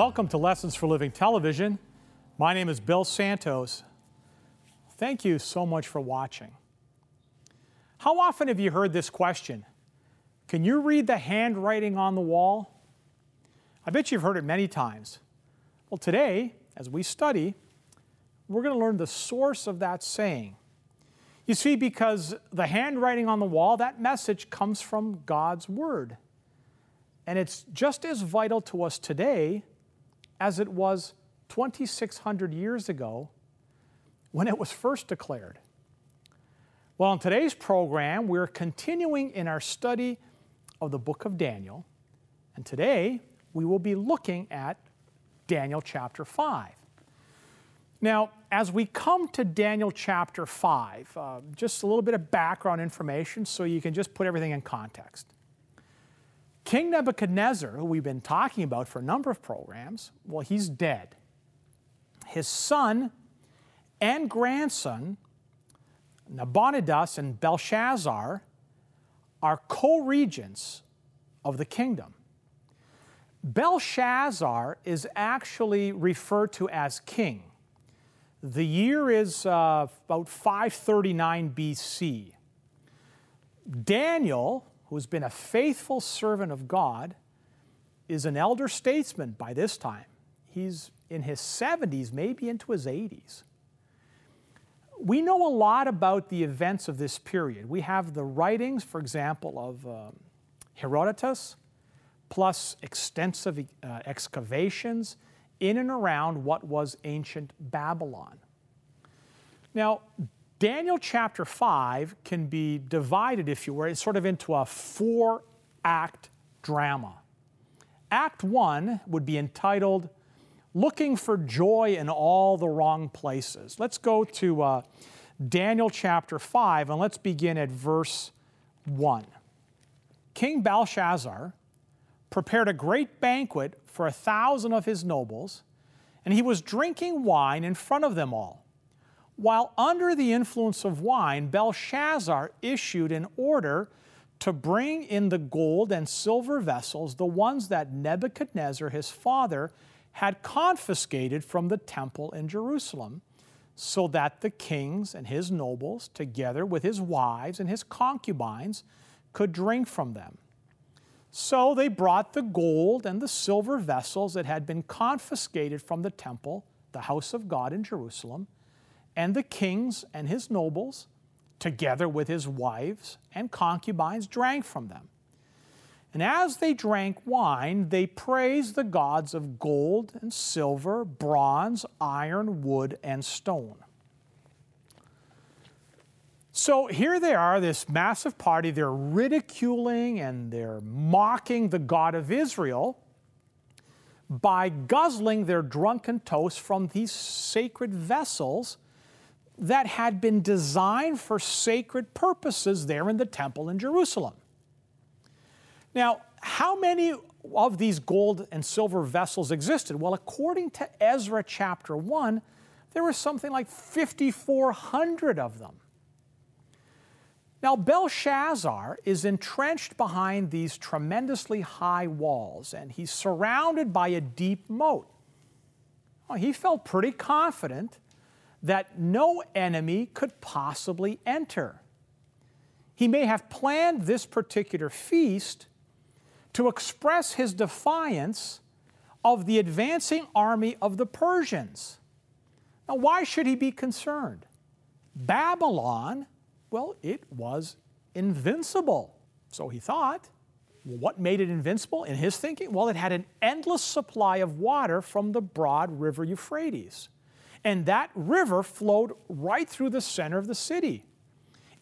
Welcome to Lessons for Living Television. My name is Bill Santos. Thank you so much for watching. How often have you heard this question? Can you read the handwriting on the wall? I bet you've heard it many times. Well, today, as we study, we're going to learn the source of that saying. You see, because the handwriting on the wall, that message comes from God's Word. And it's just as vital to us today as it was 2,600 years ago when it was first declared. Well, in today's program, we're continuing in our study of the book of Daniel. And today, we will be looking at Daniel chapter 5. Now, as we come to Daniel chapter 5, uh, just a little bit of background information so you can just put everything in context. King Nebuchadnezzar, who we've been talking about for a number of programs, well, he's dead. His son and grandson, Nabonidus and Belshazzar, are co regents of the kingdom. Belshazzar is actually referred to as king. The year is uh, about 539 BC. Daniel, who's been a faithful servant of God, is an elder statesman by this time. He's in his 70s, maybe into his 80s. We know a lot about the events of this period. We have the writings, for example, of um, Herodotus, plus extensive uh, excavations in and around what was ancient Babylon. Now, Daniel chapter 5 can be divided, if you were, sort of into a four act drama. Act 1 would be entitled Looking for Joy in All the Wrong Places. Let's go to uh, Daniel chapter 5 and let's begin at verse 1. King Belshazzar prepared a great banquet for a thousand of his nobles, and he was drinking wine in front of them all. While under the influence of wine, Belshazzar issued an order to bring in the gold and silver vessels, the ones that Nebuchadnezzar, his father, had confiscated from the temple in Jerusalem, so that the kings and his nobles, together with his wives and his concubines, could drink from them. So they brought the gold and the silver vessels that had been confiscated from the temple, the house of God in Jerusalem and the kings and his nobles, together with his wives and concubines, drank from them. And as they drank wine, they praised the gods of gold and silver, bronze, iron, wood, and stone. So here they are, this massive party. They're ridiculing and they're mocking the God of Israel by guzzling their drunken toast from these sacred vessels that had been designed for sacred purposes there in the temple in Jerusalem. Now, how many of these gold and silver vessels existed? Well, according to Ezra chapter 1, there were something like 5,400 of them. Now, Belshazzar is entrenched behind these tremendously high walls, and he's surrounded by a deep moat. Well, he felt pretty confident that no enemy could possibly enter. He may have planned this particular feast to express his defiance of the advancing army of the Persians. Now, why should he be concerned? Babylon, well, it was invincible, so he thought. what made it invincible in his thinking? Well, it had an endless supply of water from the broad river Euphrates. And that river flowed right through the center of the city.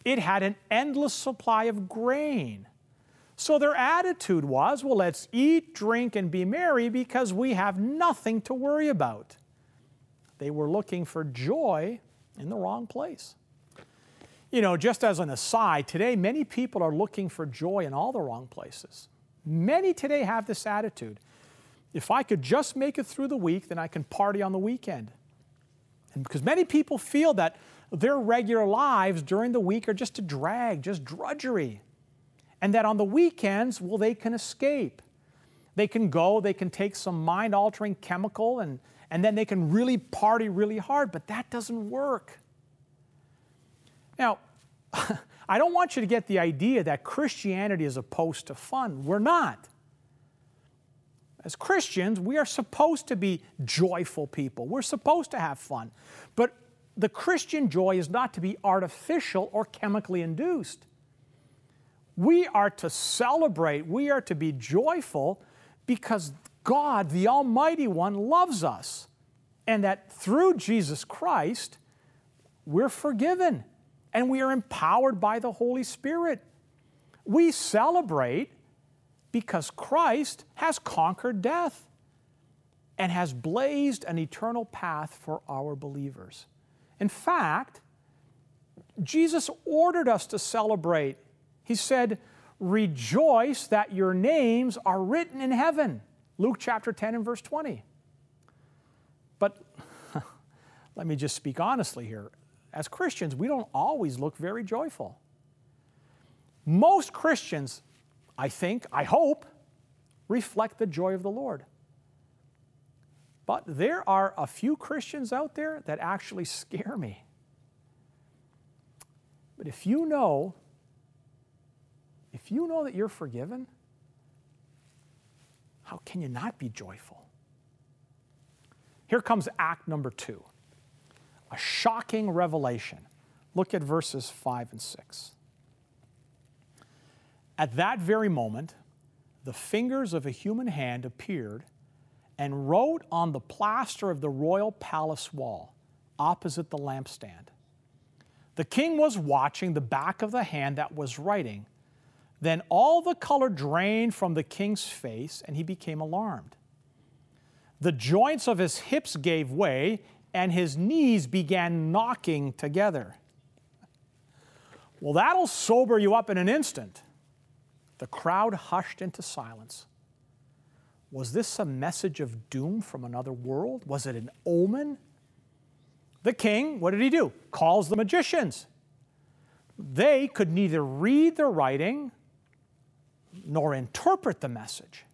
It had an endless supply of grain. So their attitude was well, let's eat, drink, and be merry because we have nothing to worry about. They were looking for joy in the wrong place. You know, just as an aside, today many people are looking for joy in all the wrong places. Many today have this attitude. If I could just make it through the week, then I can party on the weekend. And because many people feel that their regular lives during the week are just a drag, just drudgery. And that on the weekends, well, they can escape. They can go, they can take some mind altering chemical, and, and then they can really party really hard, but that doesn't work. Now, I don't want you to get the idea that Christianity is opposed to fun. We're not. As Christians, we are supposed to be joyful people. We're supposed to have fun. But the Christian joy is not to be artificial or chemically induced. We are to celebrate, we are to be joyful because God, the Almighty One, loves us. And that through Jesus Christ, we're forgiven and we are empowered by the Holy Spirit. We celebrate because Christ has conquered death and has blazed an eternal path for our believers. In fact, Jesus ordered us to celebrate. He said, Rejoice that your names are written in heaven. Luke chapter 10 and verse 20. But let me just speak honestly here. As Christians, we don't always look very joyful. Most Christians I think, I hope, reflect the joy of the Lord. But there are a few Christians out there that actually scare me. But if you know, if you know that you're forgiven, how can you not be joyful? Here comes act number two a shocking revelation. Look at verses 5 and 6. At that very moment, the fingers of a human hand appeared and wrote on the plaster of the royal palace wall opposite the lampstand. The king was watching the back of the hand that was writing. Then all the color drained from the king's face, and he became alarmed. The joints of his hips gave way, and his knees began knocking together. Well, that'll sober you up in an instant. The crowd hushed into silence. Was this a message of doom from another world? Was it an omen? The king, what did he do? Calls the magicians. They could neither read the writing nor interpret the message.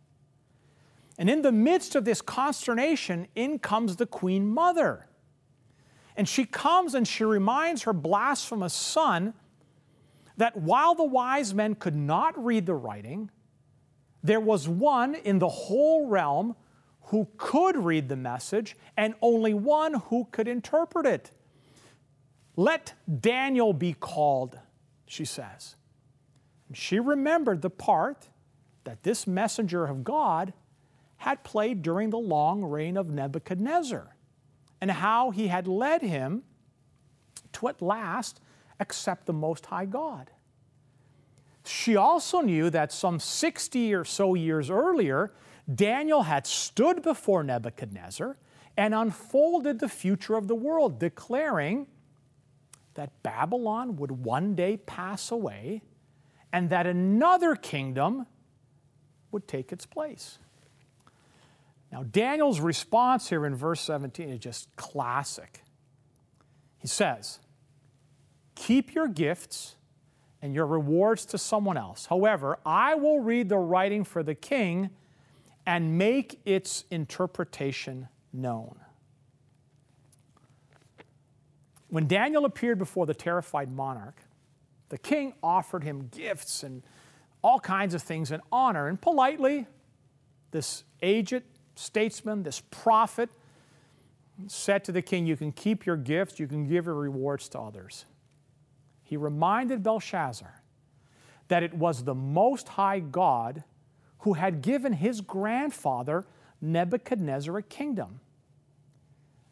And in the midst of this consternation, in comes the queen mother. And she comes and she reminds her blasphemous son that while the wise men could not read the writing, there was one in the whole realm who could read the message and only one who could interpret it. Let Daniel be called, she says. And she remembered the part that this messenger of God had played during the long reign of Nebuchadnezzar and how he had led him to at last except the Most High God. She also knew that some 60 or so years earlier, Daniel had stood before Nebuchadnezzar and unfolded the future of the world, declaring that Babylon would one day pass away and that another kingdom would take its place. Now, Daniel's response here in verse 17 is just classic. He says, Keep your gifts and your rewards to someone else. However, I will read the writing for the king and make its interpretation known. When Daniel appeared before the terrified monarch, the king offered him gifts and all kinds of things in honor. And politely, this aged statesman, this prophet, said to the king, You can keep your gifts, you can give your rewards to others he reminded Belshazzar that it was the Most High God who had given his grandfather Nebuchadnezzar a kingdom.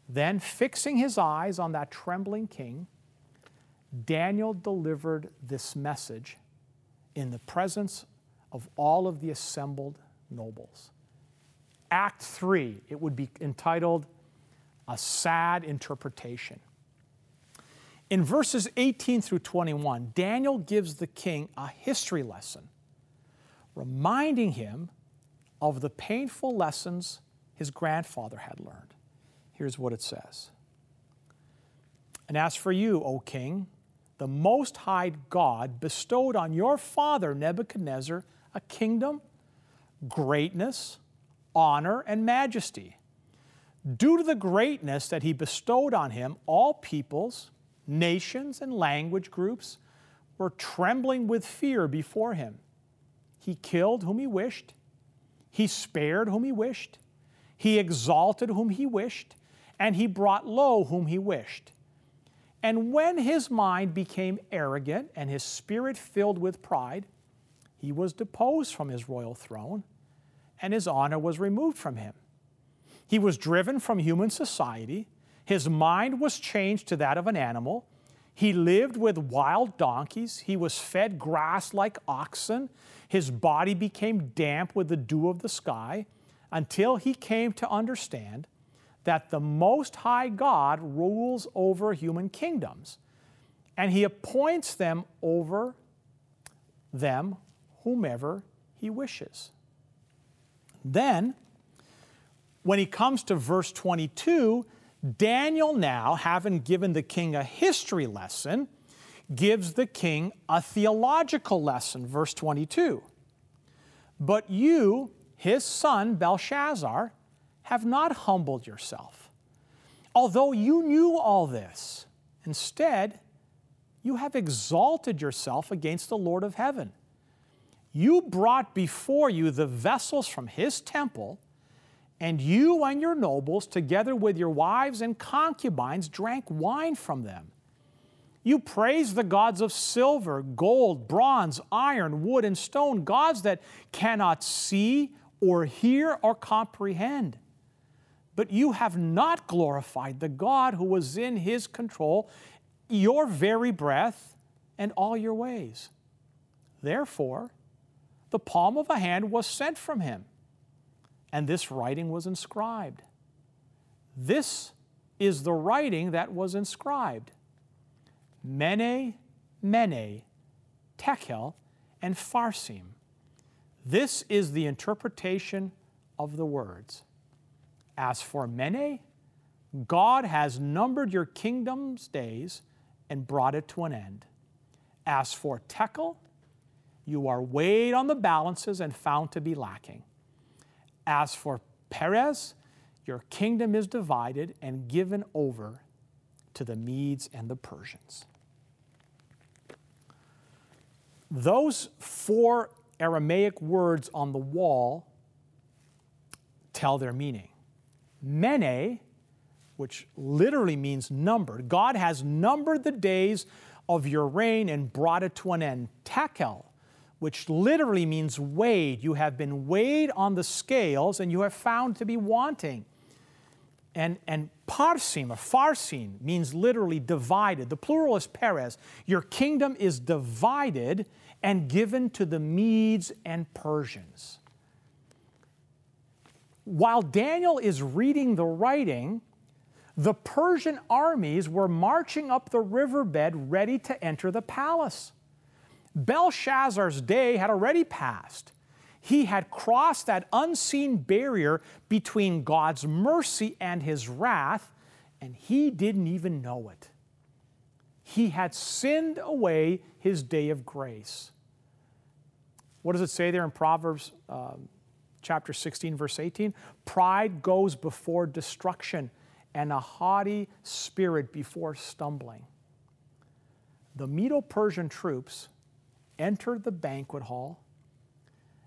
Then, fixing his eyes on that trembling king, Daniel delivered this message in the presence of all of the assembled nobles. Act 3, it would be entitled A Sad Interpretation. In verses 18 through 21, Daniel gives the king a history lesson, reminding him of the painful lessons his grandfather had learned. Here's what it says And as for you, O king, the Most High God bestowed on your father Nebuchadnezzar a kingdom, greatness, honor, and majesty. Due to the greatness that he bestowed on him, all peoples, nations, and language groups were trembling with fear before him. He killed whom he wished, he spared whom he wished, he exalted whom he wished, and he brought low whom he wished. And when his mind became arrogant and his spirit filled with pride, he was deposed from his royal throne, and his honor was removed from him. He was driven from human society. His mind was changed to that of an animal. He lived with wild donkeys. He was fed grass like oxen. His body became damp with the dew of the sky until he came to understand that the Most High God rules over human kingdoms and he appoints them over them whomever he wishes. Then, when he comes to verse 22, Daniel, now having given the king a history lesson, gives the king a theological lesson. Verse 22 But you, his son Belshazzar, have not humbled yourself. Although you knew all this, instead, you have exalted yourself against the Lord of heaven. You brought before you the vessels from his temple and you and your nobles, together with your wives and concubines, drank wine from them. You praised the gods of silver, gold, bronze, iron, wood, and stone, gods that cannot see or hear or comprehend. But you have not glorified the God who was in his control, your very breath, and all your ways. Therefore, the palm of a hand was sent from him and this writing was inscribed. This is the writing that was inscribed Mene, Mene, Tekel, and Pharsim. This is the interpretation of the words. As for Mene, God has numbered your kingdom's days and brought it to an end. As for Tekel, you are weighed on the balances and found to be lacking. As for Peres, your kingdom is divided and given over to the Medes and the Persians. Those four Aramaic words on the wall tell their meaning. Mene, which literally means numbered, God has numbered the days of your reign and brought it to an end. Tekel, which literally means weighed. You have been weighed on the scales and you have found to be wanting. And, and parsim, or farsin, means literally divided. The plural is peres. Your kingdom is divided and given to the Medes and Persians. While Daniel is reading the writing, the Persian armies were marching up the riverbed ready to enter the palace. Belshazzar's day had already passed. He had crossed that unseen barrier between God's mercy and his wrath, and he didn't even know it. He had sinned away his day of grace. What does it say there in Proverbs uh, chapter 16, verse 18? Pride goes before destruction, and a haughty spirit before stumbling. The Medo Persian troops entered the banquet hall,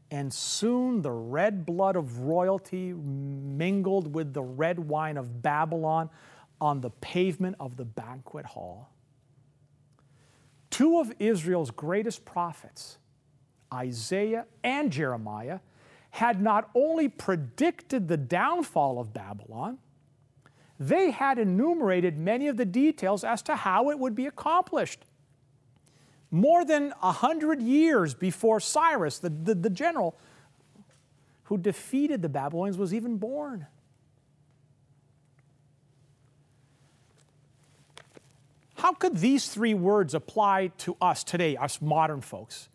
and soon the red blood of royalty mingled with the red wine of Babylon on the pavement of the banquet hall. Two of Israel's greatest prophets, Isaiah and Jeremiah, had not only predicted the downfall of Babylon, they had enumerated many of the details as to how it would be accomplished more than a hundred years before Cyrus, the, the, the, general who defeated the Babylonians, was even born. How could these three words apply to us today, us modern folks?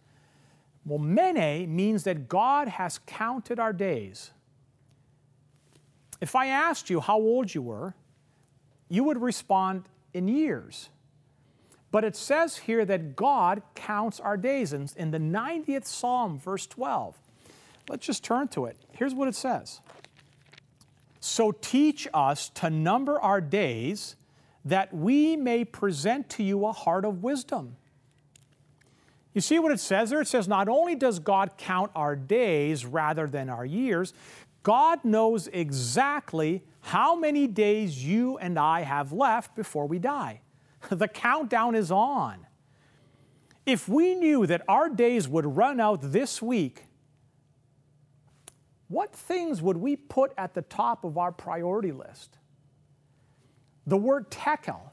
Well, mene means that God has counted our days. If I asked you how old you were, you would respond in years. But it says here that God counts our days. In, in the 90th Psalm, verse 12, let's just turn to it. Here's what it says So teach us to number our days that we may present to you a heart of wisdom. You see what it says there? It says, not only does God count our days rather than our years, God knows exactly how many days you and I have left before we die. The countdown is on. If we knew that our days would run out this week, what things would we put at the top of our priority list? The word tekel.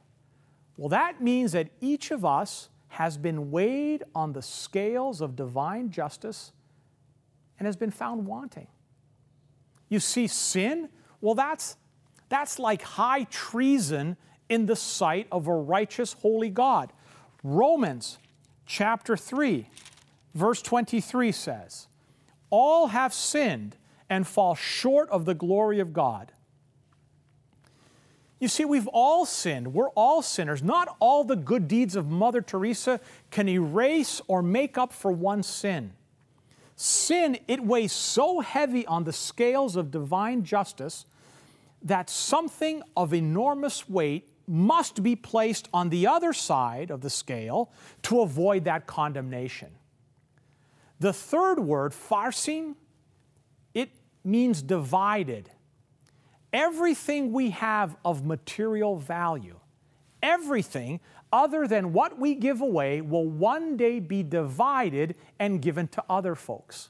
Well, that means that each of us has been weighed on the scales of divine justice and has been found wanting. You see, sin, well, that's, that's like high treason in the sight of a righteous, holy God. Romans chapter 3, verse 23 says, All have sinned and fall short of the glory of God. You see, we've all sinned. We're all sinners. Not all the good deeds of Mother Teresa can erase or make up for one sin. Sin, it weighs so heavy on the scales of divine justice that something of enormous weight must be placed on the other side of the scale to avoid that condemnation. The third word, farsin, it means divided everything we have of material value, everything other than what we give away will one day be divided and given to other folks.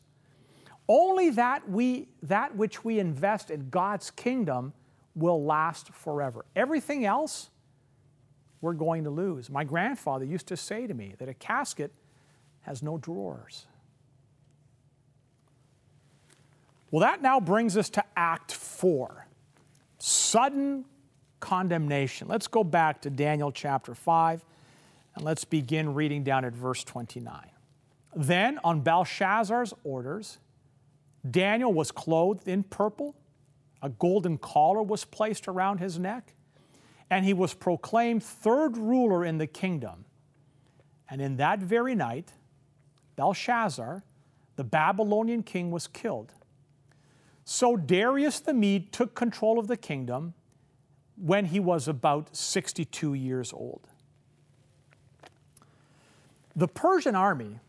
Only that we that which we invest in God's kingdom will last forever. Everything else we're going to lose. My grandfather used to say to me that a casket has no drawers. Well, that now brings us to Act 4 sudden condemnation. Let's go back to Daniel chapter 5 and let's begin reading down at verse 29. Then, on Belshazzar's orders, Daniel was clothed in purple, a golden collar was placed around his neck, and he was proclaimed third ruler in the kingdom. And in that very night, Belshazzar, the Babylonian king, was killed. So Darius the Mede took control of the kingdom when he was about 62 years old. The Persian army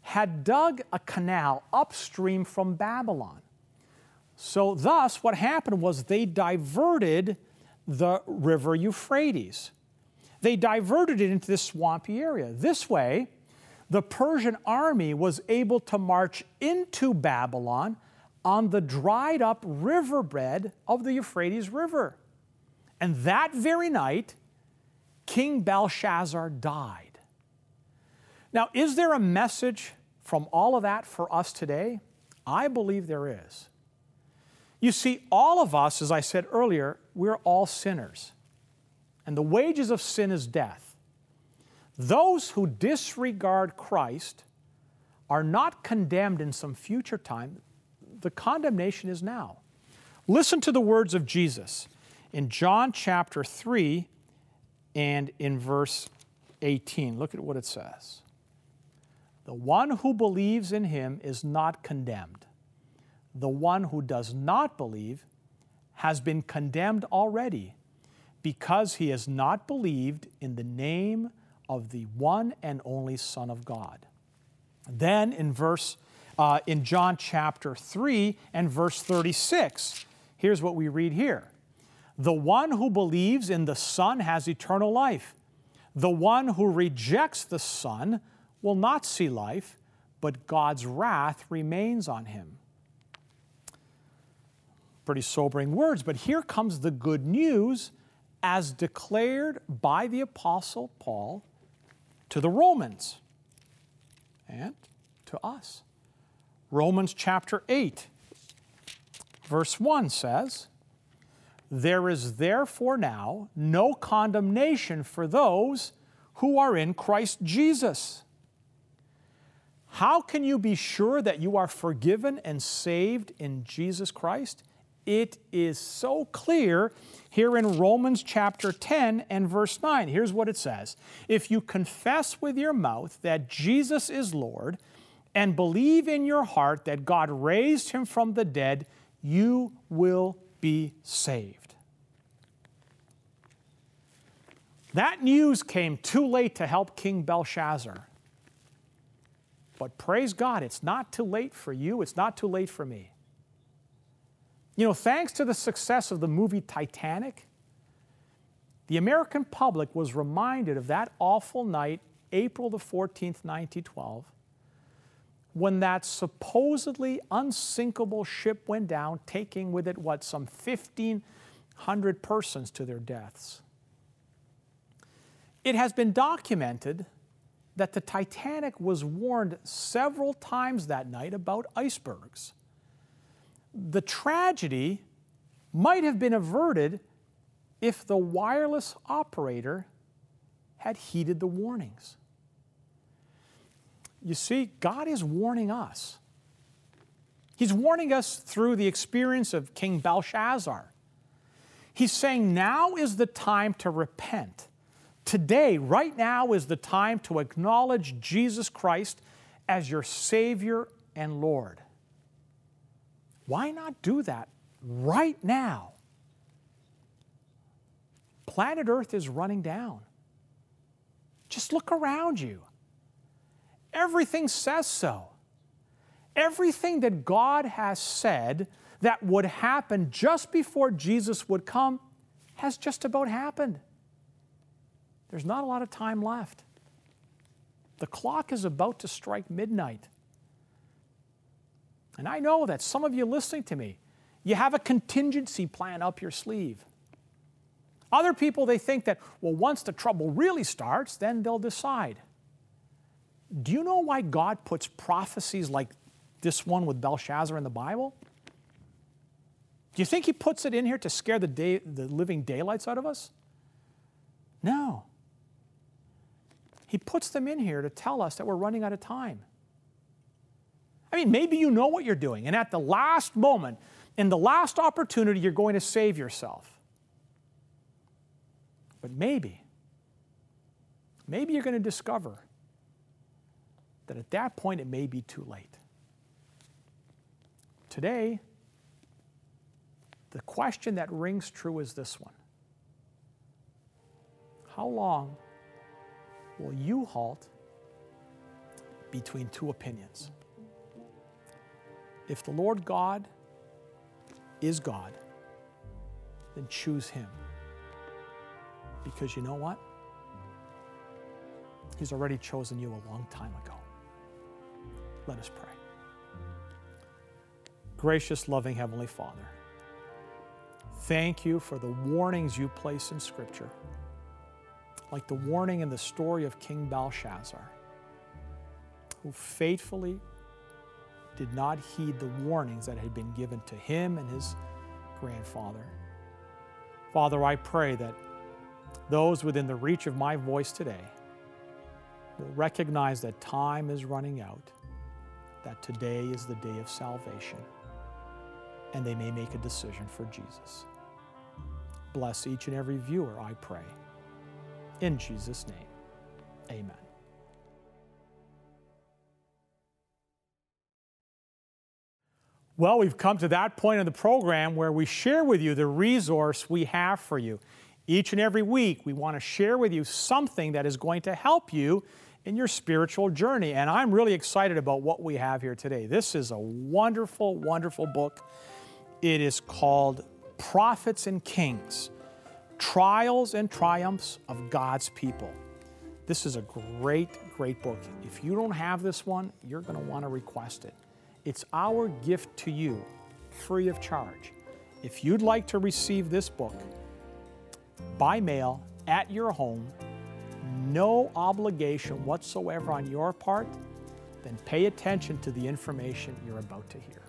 had dug a canal upstream from Babylon. So, thus, what happened was they diverted the river Euphrates. They diverted it into this swampy area. This way, the Persian army was able to march into Babylon on the dried up riverbed of the Euphrates River. And that very night, King Belshazzar died. Now, is there a message from all of that for us today? I believe there is. You see, all of us, as I said earlier, we're all sinners. And the wages of sin is death. Those who disregard Christ are not condemned in some future time, the condemnation is now. Listen to the words of Jesus in John chapter 3 and in verse 18. Look at what it says. The one who believes in him is not condemned. The one who does not believe has been condemned already because he has not believed in the name of the one and only Son of God. Then in verse uh, in John chapter 3 and verse 36. Here's what we read here The one who believes in the Son has eternal life. The one who rejects the Son will not see life, but God's wrath remains on him. Pretty sobering words, but here comes the good news as declared by the Apostle Paul to the Romans and to us. Romans chapter 8, verse 1 says, There is therefore now no condemnation for those who are in Christ Jesus. How can you be sure that you are forgiven and saved in Jesus Christ? It is so clear here in Romans chapter 10 and verse 9. Here's what it says If you confess with your mouth that Jesus is Lord, and believe in your heart that God raised him from the dead, you will be saved. That news came too late to help King Belshazzar. But praise God, it's not too late for you, it's not too late for me. You know, thanks to the success of the movie Titanic, the American public was reminded of that awful night, April the 14th, 1912, when that supposedly unsinkable ship went down, taking with it what, some 1,500 persons to their deaths. It has been documented that the Titanic was warned several times that night about icebergs. The tragedy might have been averted if the wireless operator had heeded the warnings. You see, God is warning us. He's warning us through the experience of King Belshazzar. He's saying now is the time to repent. Today, right now, is the time to acknowledge Jesus Christ as your Savior and Lord. Why not do that right now? Planet Earth is running down. Just look around you. Everything says so. Everything that God has said that would happen just before Jesus would come has just about happened. There's not a lot of time left. The clock is about to strike midnight. And I know that some of you listening to me, you have a contingency plan up your sleeve. Other people, they think that, well, once the trouble really starts, then they'll decide. Do you know why God puts prophecies like this one with Belshazzar in the Bible? Do you think He puts it in here to scare the, day, the living daylights out of us? No. He puts them in here to tell us that we're running out of time. I mean, maybe you know what you're doing, and at the last moment, in the last opportunity, you're going to save yourself. But maybe, maybe you're going to discover that at that point it may be too late. Today, the question that rings true is this one How long will you halt between two opinions? If the Lord God is God, then choose Him. Because you know what? He's already chosen you a long time ago. Let us pray. Gracious, loving Heavenly Father, thank you for the warnings you place in Scripture, like the warning in the story of King Belshazzar, who faithfully did not heed the warnings that had been given to him and his grandfather. Father, I pray that those within the reach of my voice today will recognize that time is running out that today is the day of salvation and they may make a decision for Jesus. Bless each and every viewer, I pray. In Jesus' name, amen. Well, we've come to that point in the program where we share with you the resource we have for you. Each and every week, we want to share with you something that is going to help you in your spiritual journey. And I'm really excited about what we have here today. This is a wonderful, wonderful book. It is called Prophets and Kings Trials and Triumphs of God's People. This is a great, great book. If you don't have this one, you're going to want to request it. It's our gift to you, free of charge. If you'd like to receive this book by mail at your home, no obligation whatsoever on your part, then pay attention to the information you're about to hear.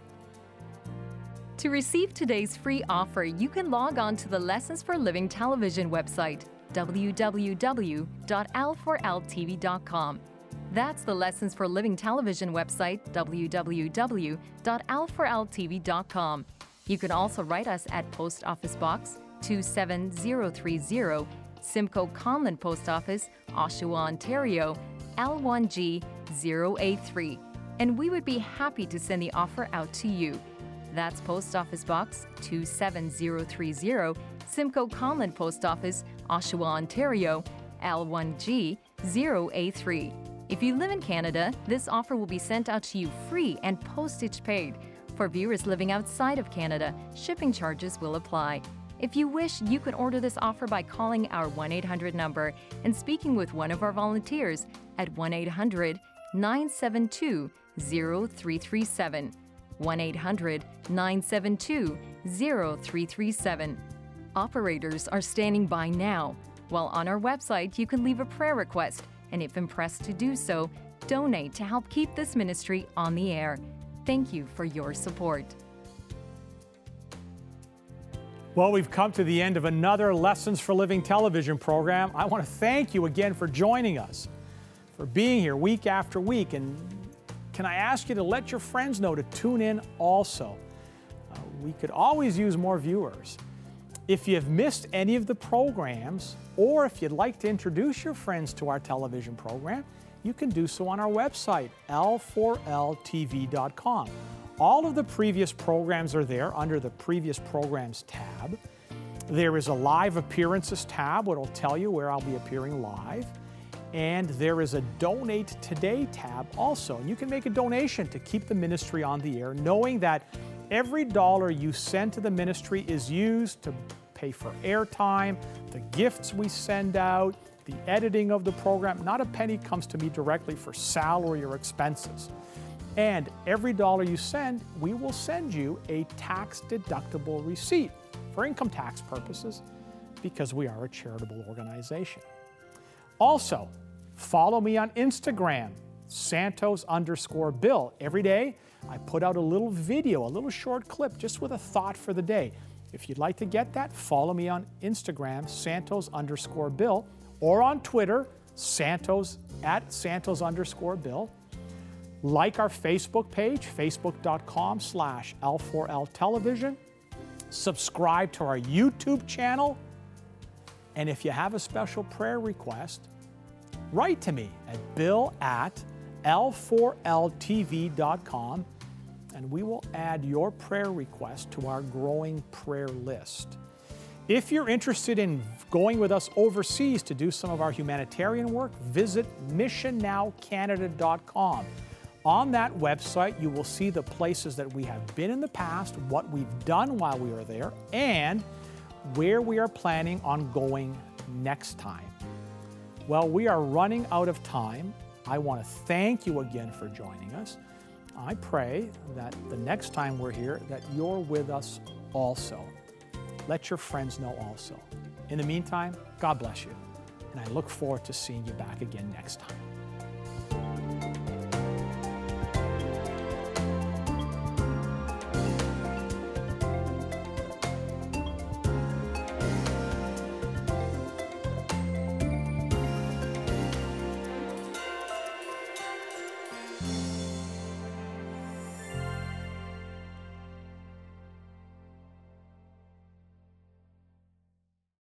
To receive today's free offer, you can log on to the Lessons for Living television website, www.l4ltv.com. That's the Lessons for Living television website, www.l4ltv.com. You can also write us at Post Office Box 27030 Simcoe Conlin Post Office, Oshawa, Ontario, L1G 0A3, and we would be happy to send the offer out to you. That's Post Office Box 27030, Simcoe Conlin Post Office, Oshawa, Ontario, L1G 0A3. If you live in Canada, this offer will be sent out to you free and postage paid. For viewers living outside of Canada, shipping charges will apply. If you wish, you can order this offer by calling our 1 800 number and speaking with one of our volunteers at 1 800 972 0337. 1 800 972 0337. Operators are standing by now. While on our website, you can leave a prayer request, and if impressed to do so, donate to help keep this ministry on the air. Thank you for your support. Well, we've come to the end of another Lessons for Living television program. I want to thank you again for joining us, for being here week after week. And can I ask you to let your friends know to tune in also? Uh, we could always use more viewers. If you've missed any of the programs, or if you'd like to introduce your friends to our television program, you can do so on our website, l4ltv.com. All of the previous programs are there under the Previous Programs tab. There is a Live Appearances tab, which will tell you where I'll be appearing live. And there is a Donate Today tab also. And you can make a donation to keep the ministry on the air, knowing that every dollar you send to the ministry is used to pay for airtime, the gifts we send out, the editing of the program. Not a penny comes to me directly for salary or expenses. And every dollar you send, we will send you a tax deductible receipt for income tax purposes because we are a charitable organization. Also, follow me on Instagram, Santos underscore Bill. Every day, I put out a little video, a little short clip, just with a thought for the day. If you'd like to get that, follow me on Instagram, Santos underscore Bill, or on Twitter, Santos at Santos underscore Bill. Like our Facebook page, facebook.com slash L4L television. Subscribe to our YouTube channel. And if you have a special prayer request, write to me at bill at l4ltv.com and we will add your prayer request to our growing prayer list. If you're interested in going with us overseas to do some of our humanitarian work, visit missionnowcanada.com. On that website, you will see the places that we have been in the past, what we've done while we were there, and where we are planning on going next time. Well, we are running out of time. I want to thank you again for joining us. I pray that the next time we're here that you're with us also. Let your friends know also. In the meantime, God bless you. And I look forward to seeing you back again next time.